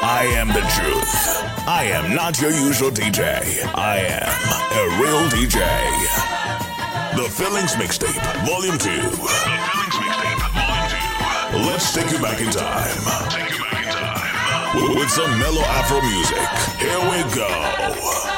I am the truth. I am not your usual DJ. I am a real DJ. The Feelings Mixtape, Volume 2. The Feelings Mixtape, Volume 2. Let's take you back in time. Take you back in time. With some mellow Afro music. Here we go.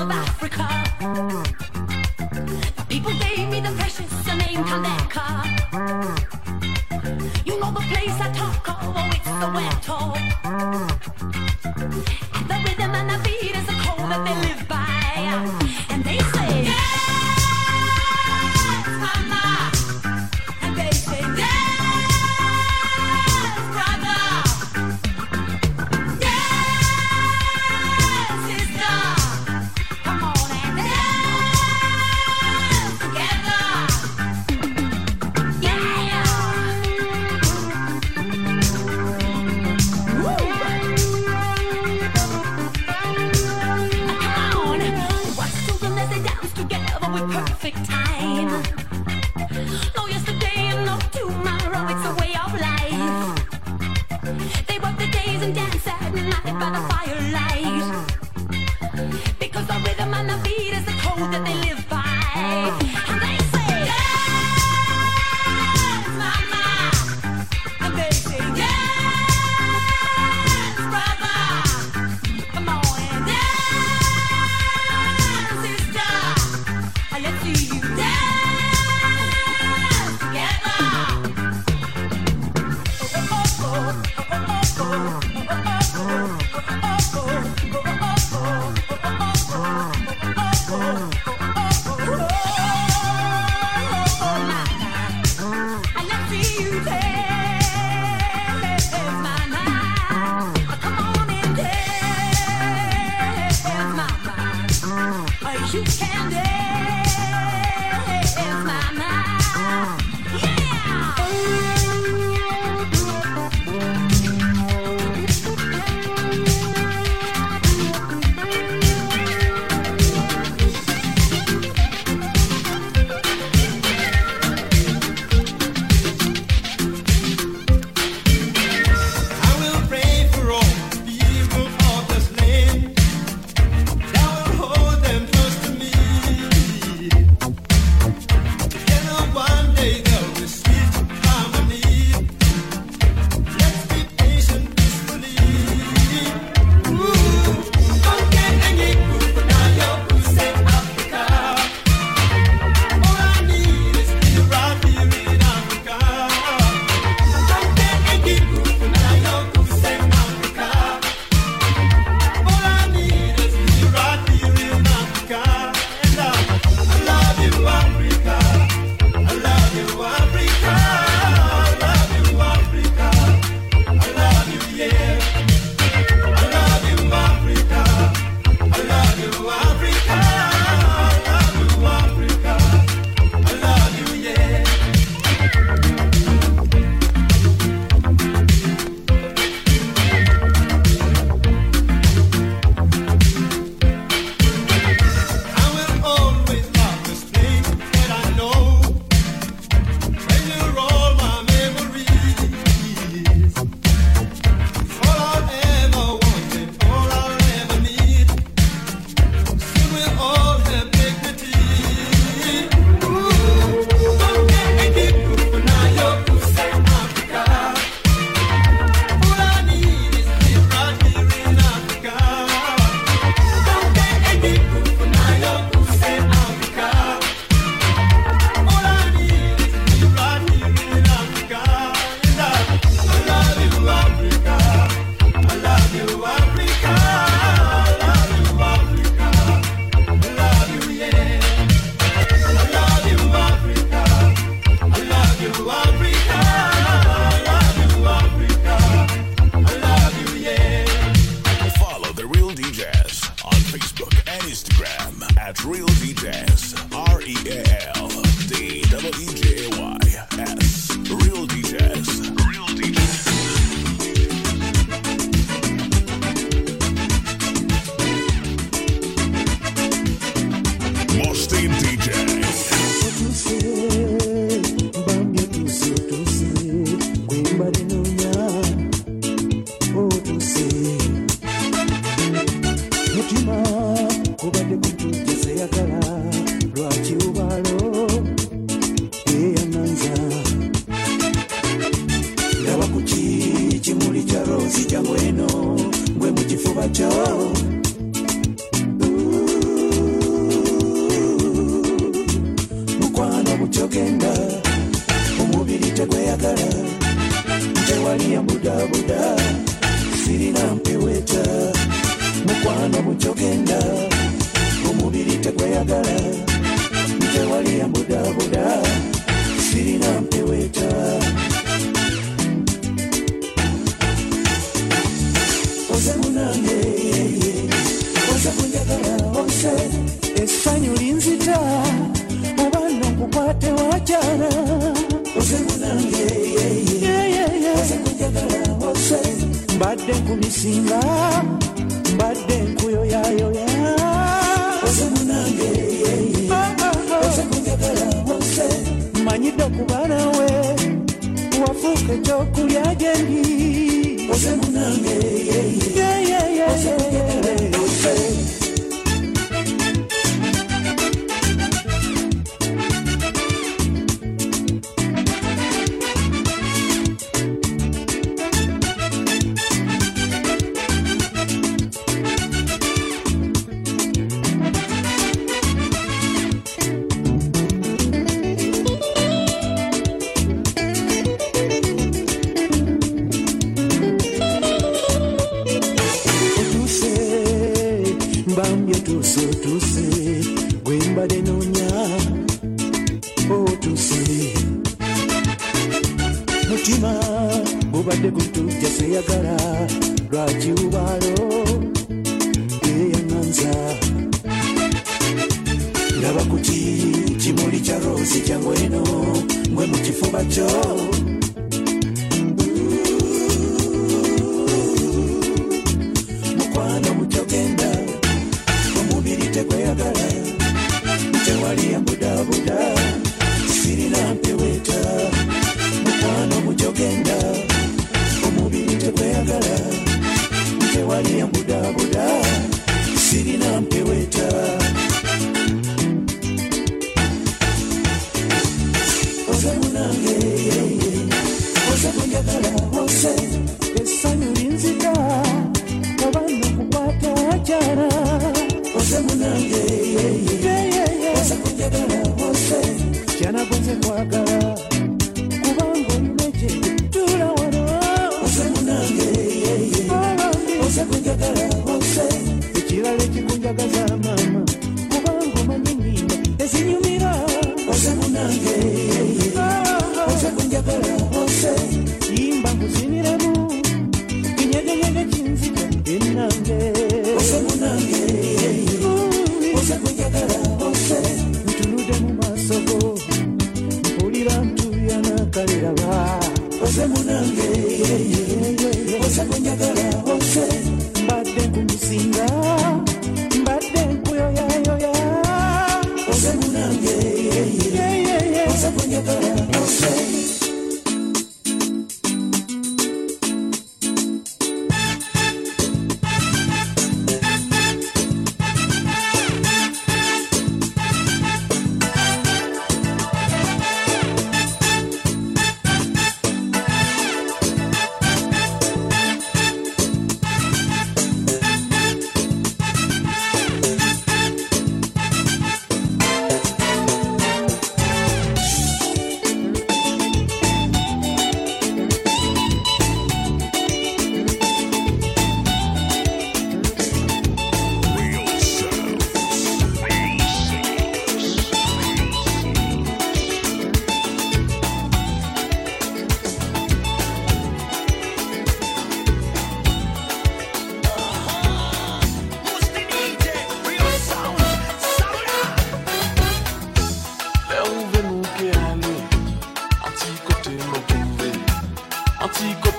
of Africa. The people gave me the precious name Kaleka. You know the place I talk of, oh, it's the wet talk. kwana mukyogenda omubiri tekweyagala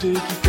dig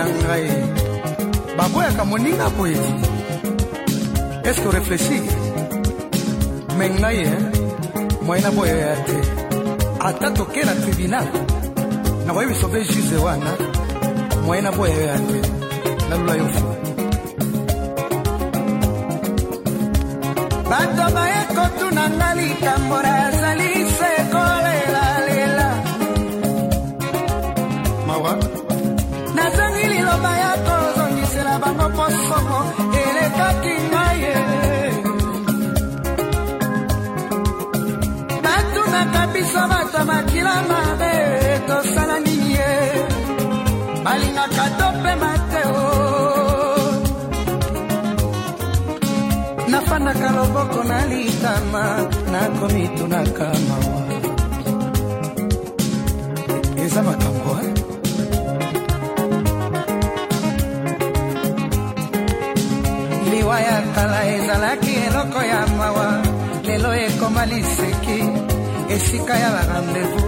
na ngai baboyaka moninga boyedi eske orefleshi me ngai e moye na boyoya te ata toke na tribinal nakoki bisope juze wana moye na boyoya te nalula yo fo bato bayekotuna nga likambo nazalise bakokaki ngai ye batunaka biso bato makila mabe tosala nini ye balingaka topema te o nafandaka loboko na litama nakomitunaka mawa eza makambo eh? tala ezalaki eloko ya mawa lelo ekoma liseki esika ya barandevu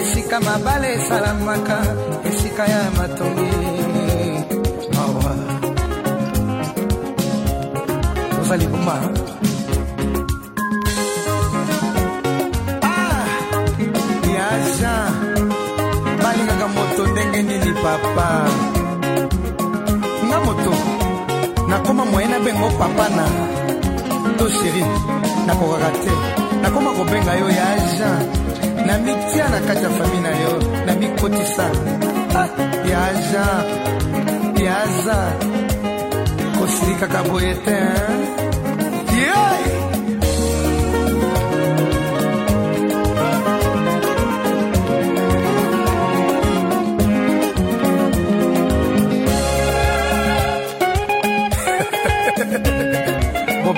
esika mabale esalamaka esika ya matongi mawa oza libuma ah, ya jean balingaka moto ndenge nini papa nakoma moyena bengo papa na to sheri nakokaka te nakoma kobenga yo ya agent na mitia na kati ya fami na yo na mikotisa ah, ya agent ya agent kosilikaka boye te yoi yeah!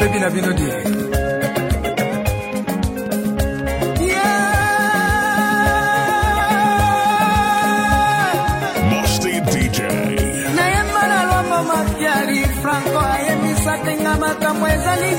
nabebi na bino die nayemba na lwambo mafiari franco ayebisaka nga makambo ezali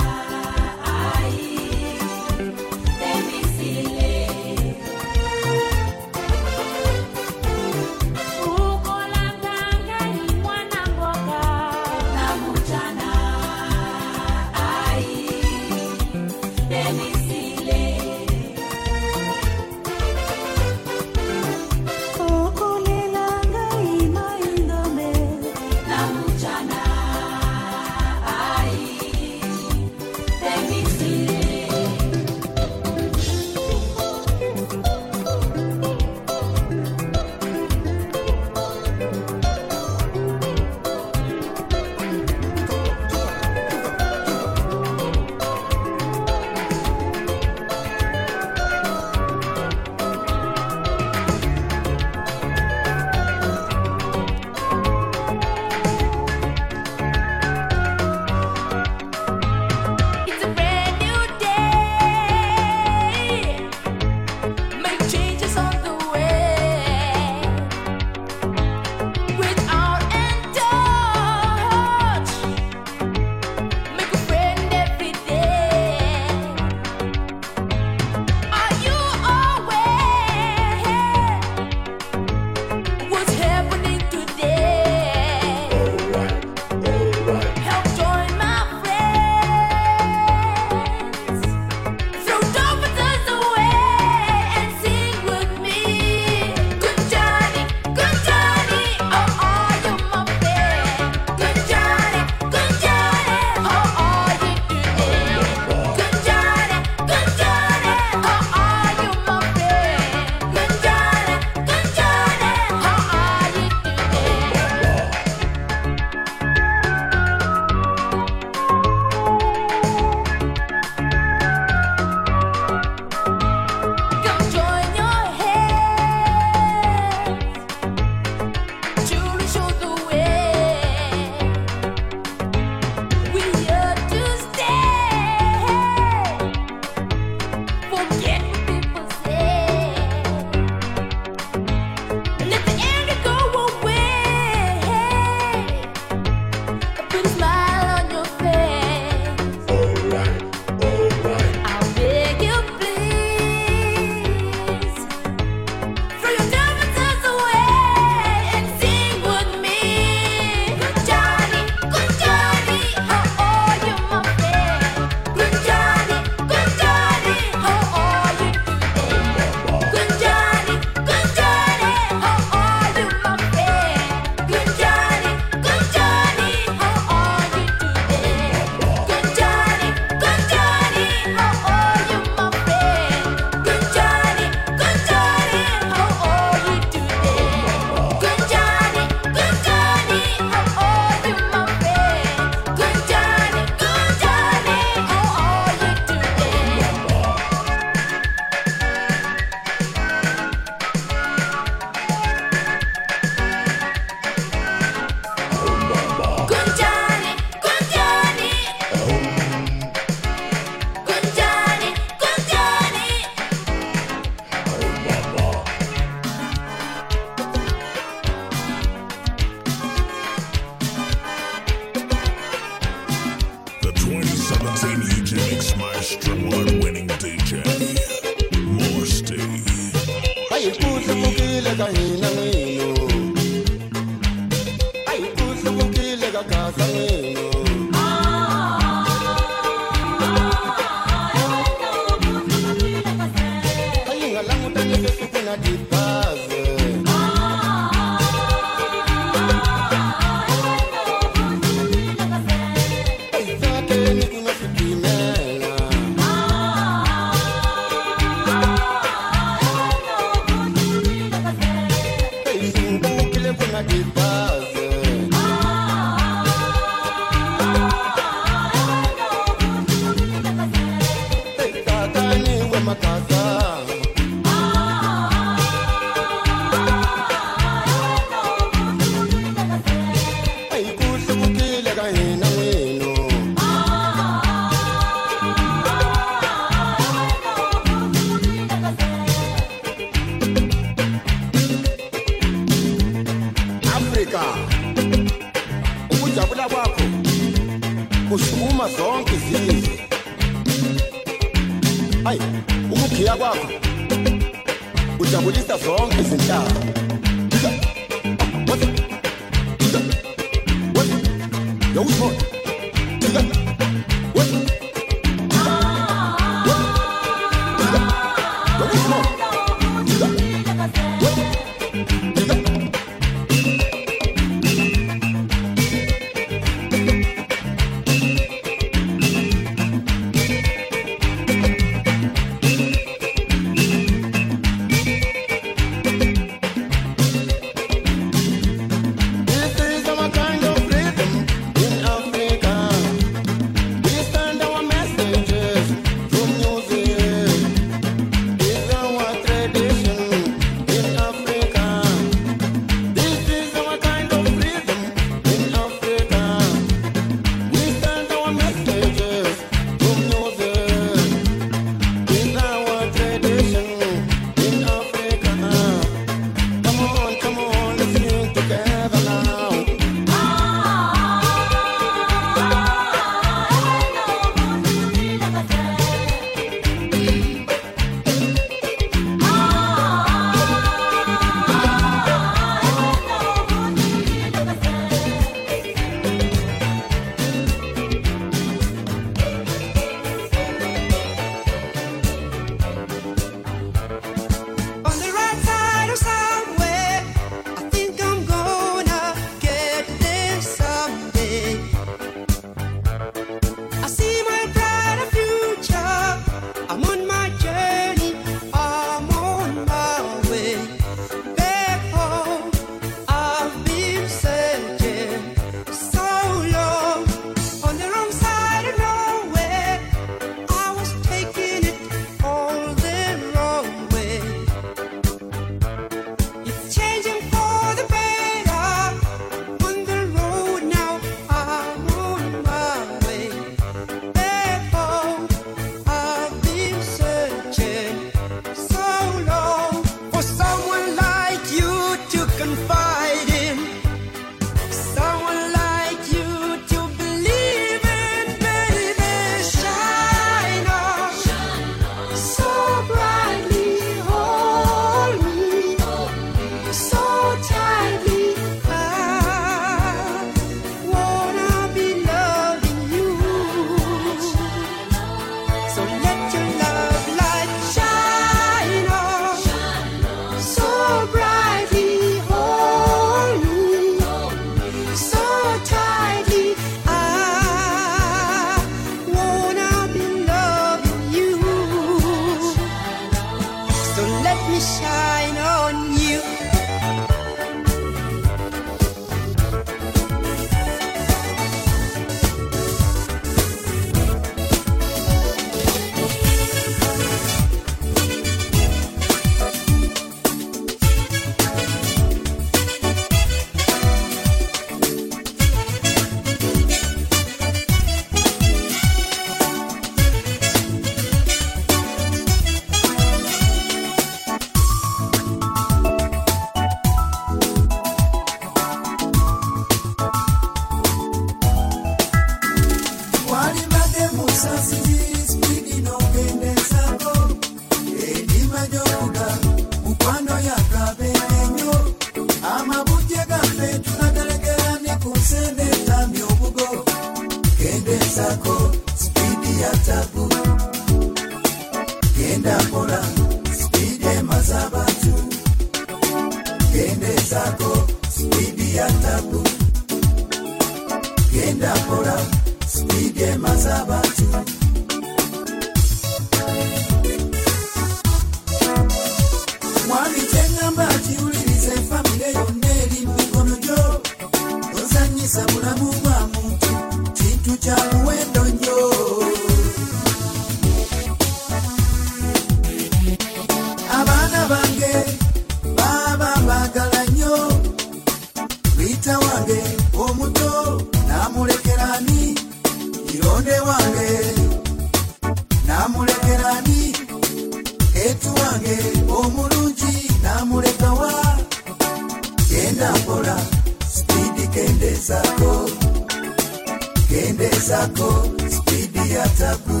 zako spidi ya tabu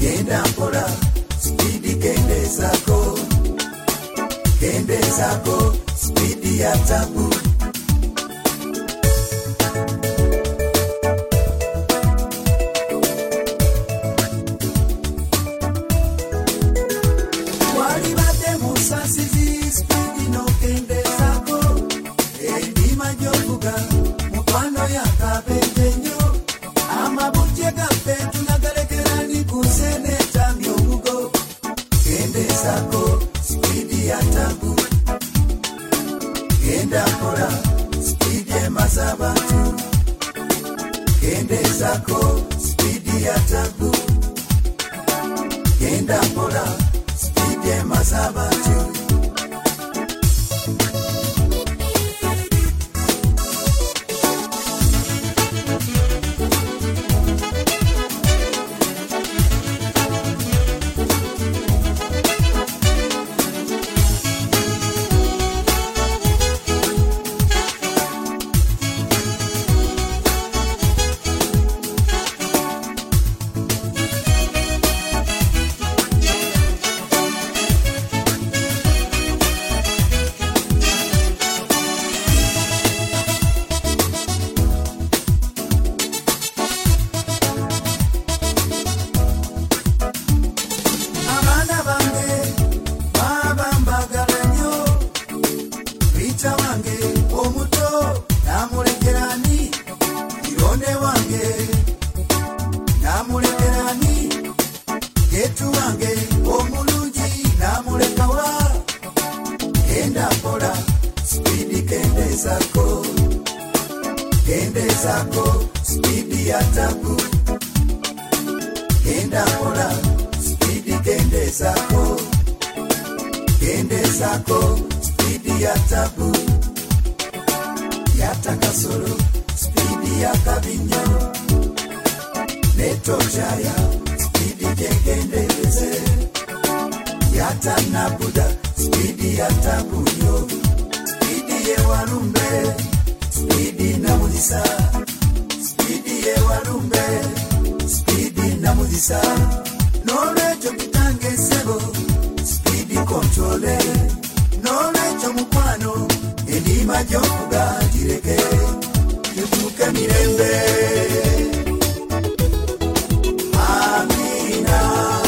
genda mpola spidi gende zako gende zako spidi ya tabu Netoshaya spidi jegendeze yatanabuda spidi yatabuyo spidi yewalumbe spidi namuzisa spidi yewalumbe spidi namuzisa nolwekyo kitange esebo spidi kontole nolwekyo mukwano endima gyokuga gireke kituuke mirembe now.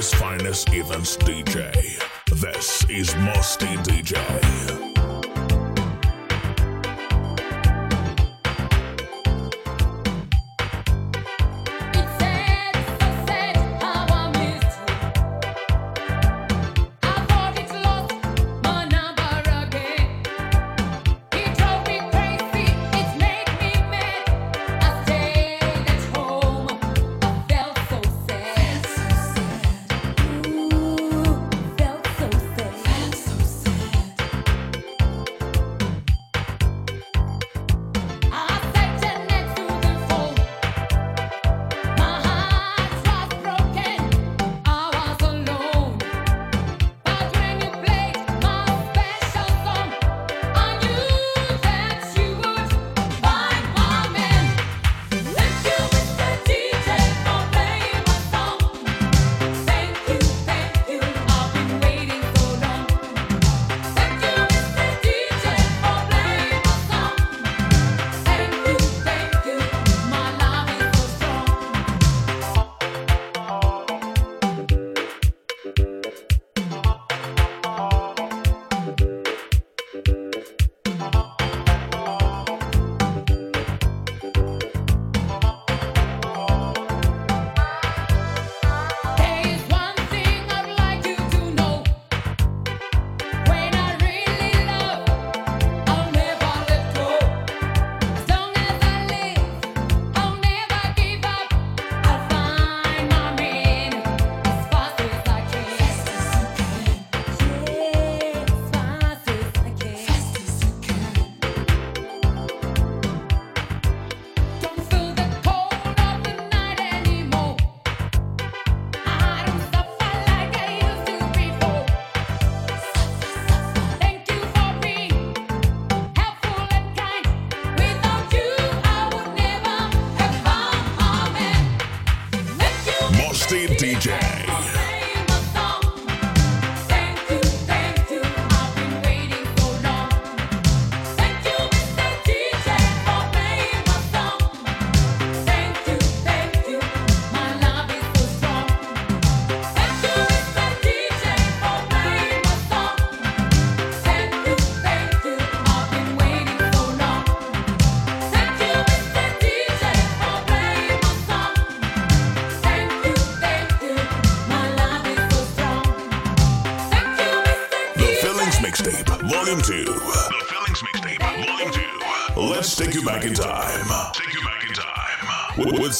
finest events DJ. This is Mosty DJ.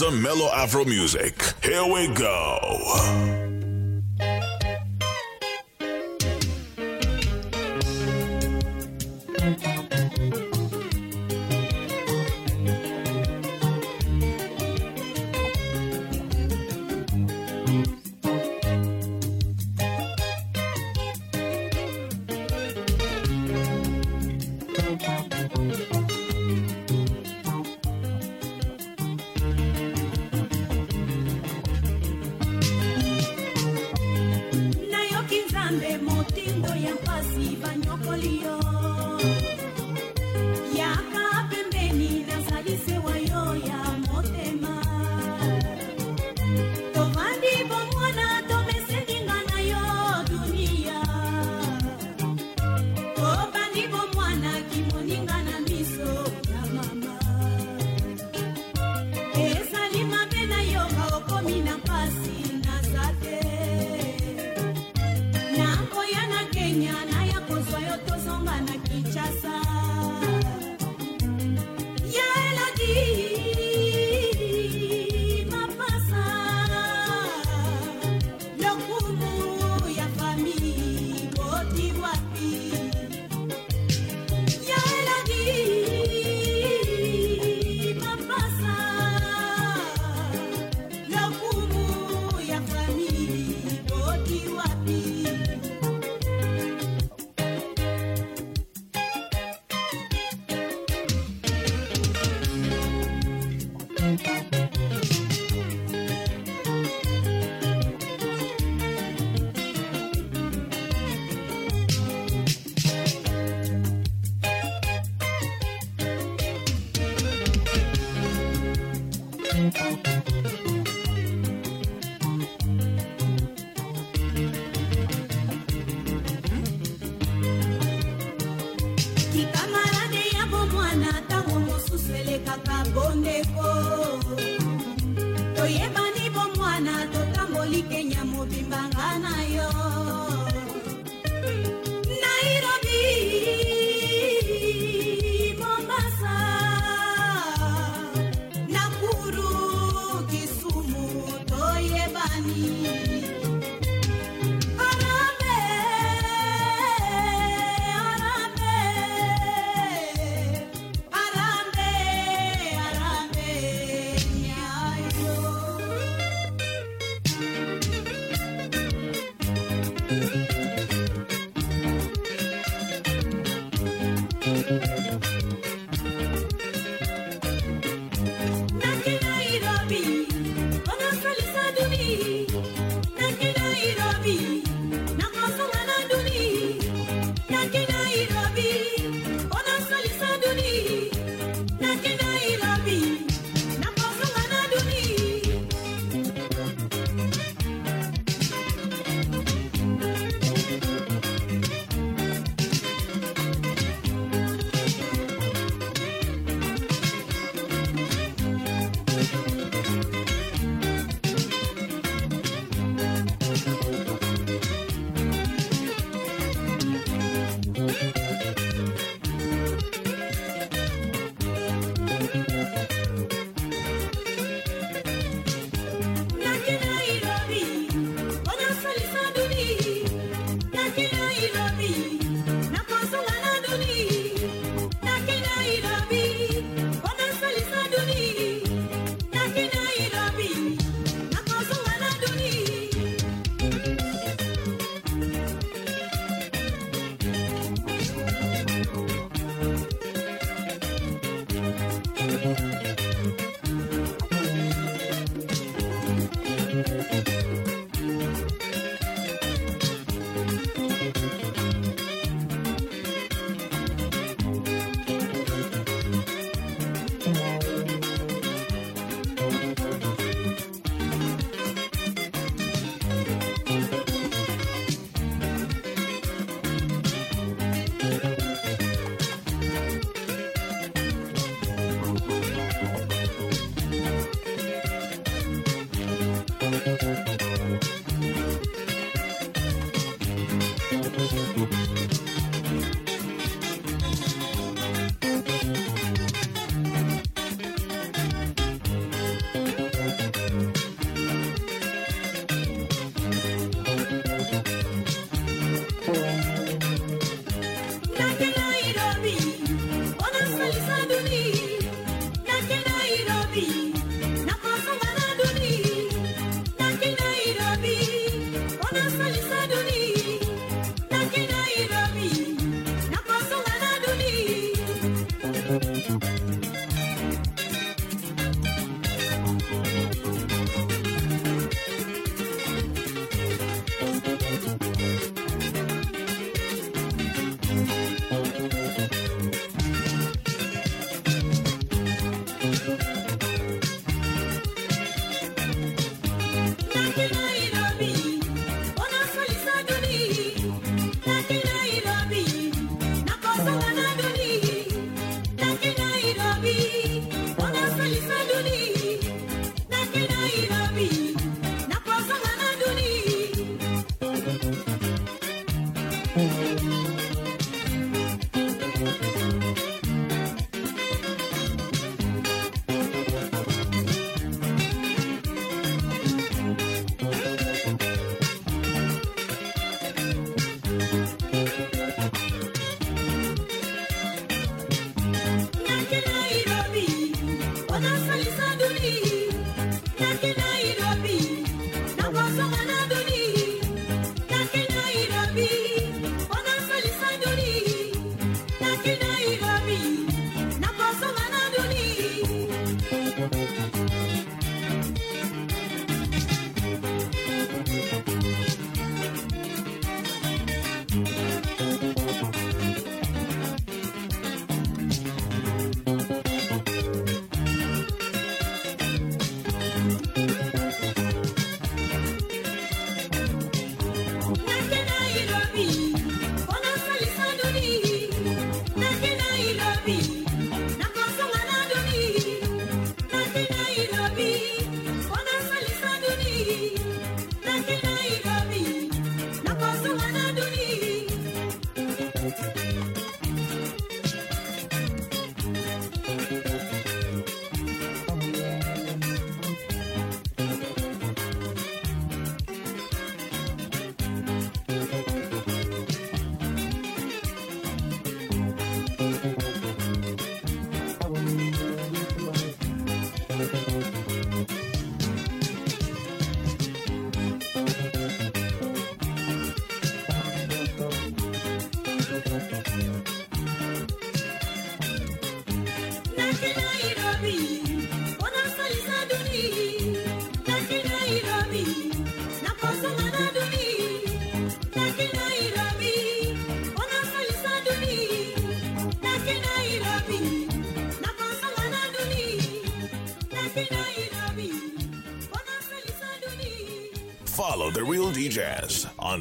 some mellow Afro music. Here we go.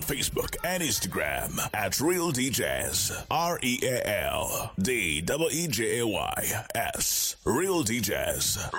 on Facebook and Instagram at Real DJs. R E A L D E E J A Y S. Real DJs.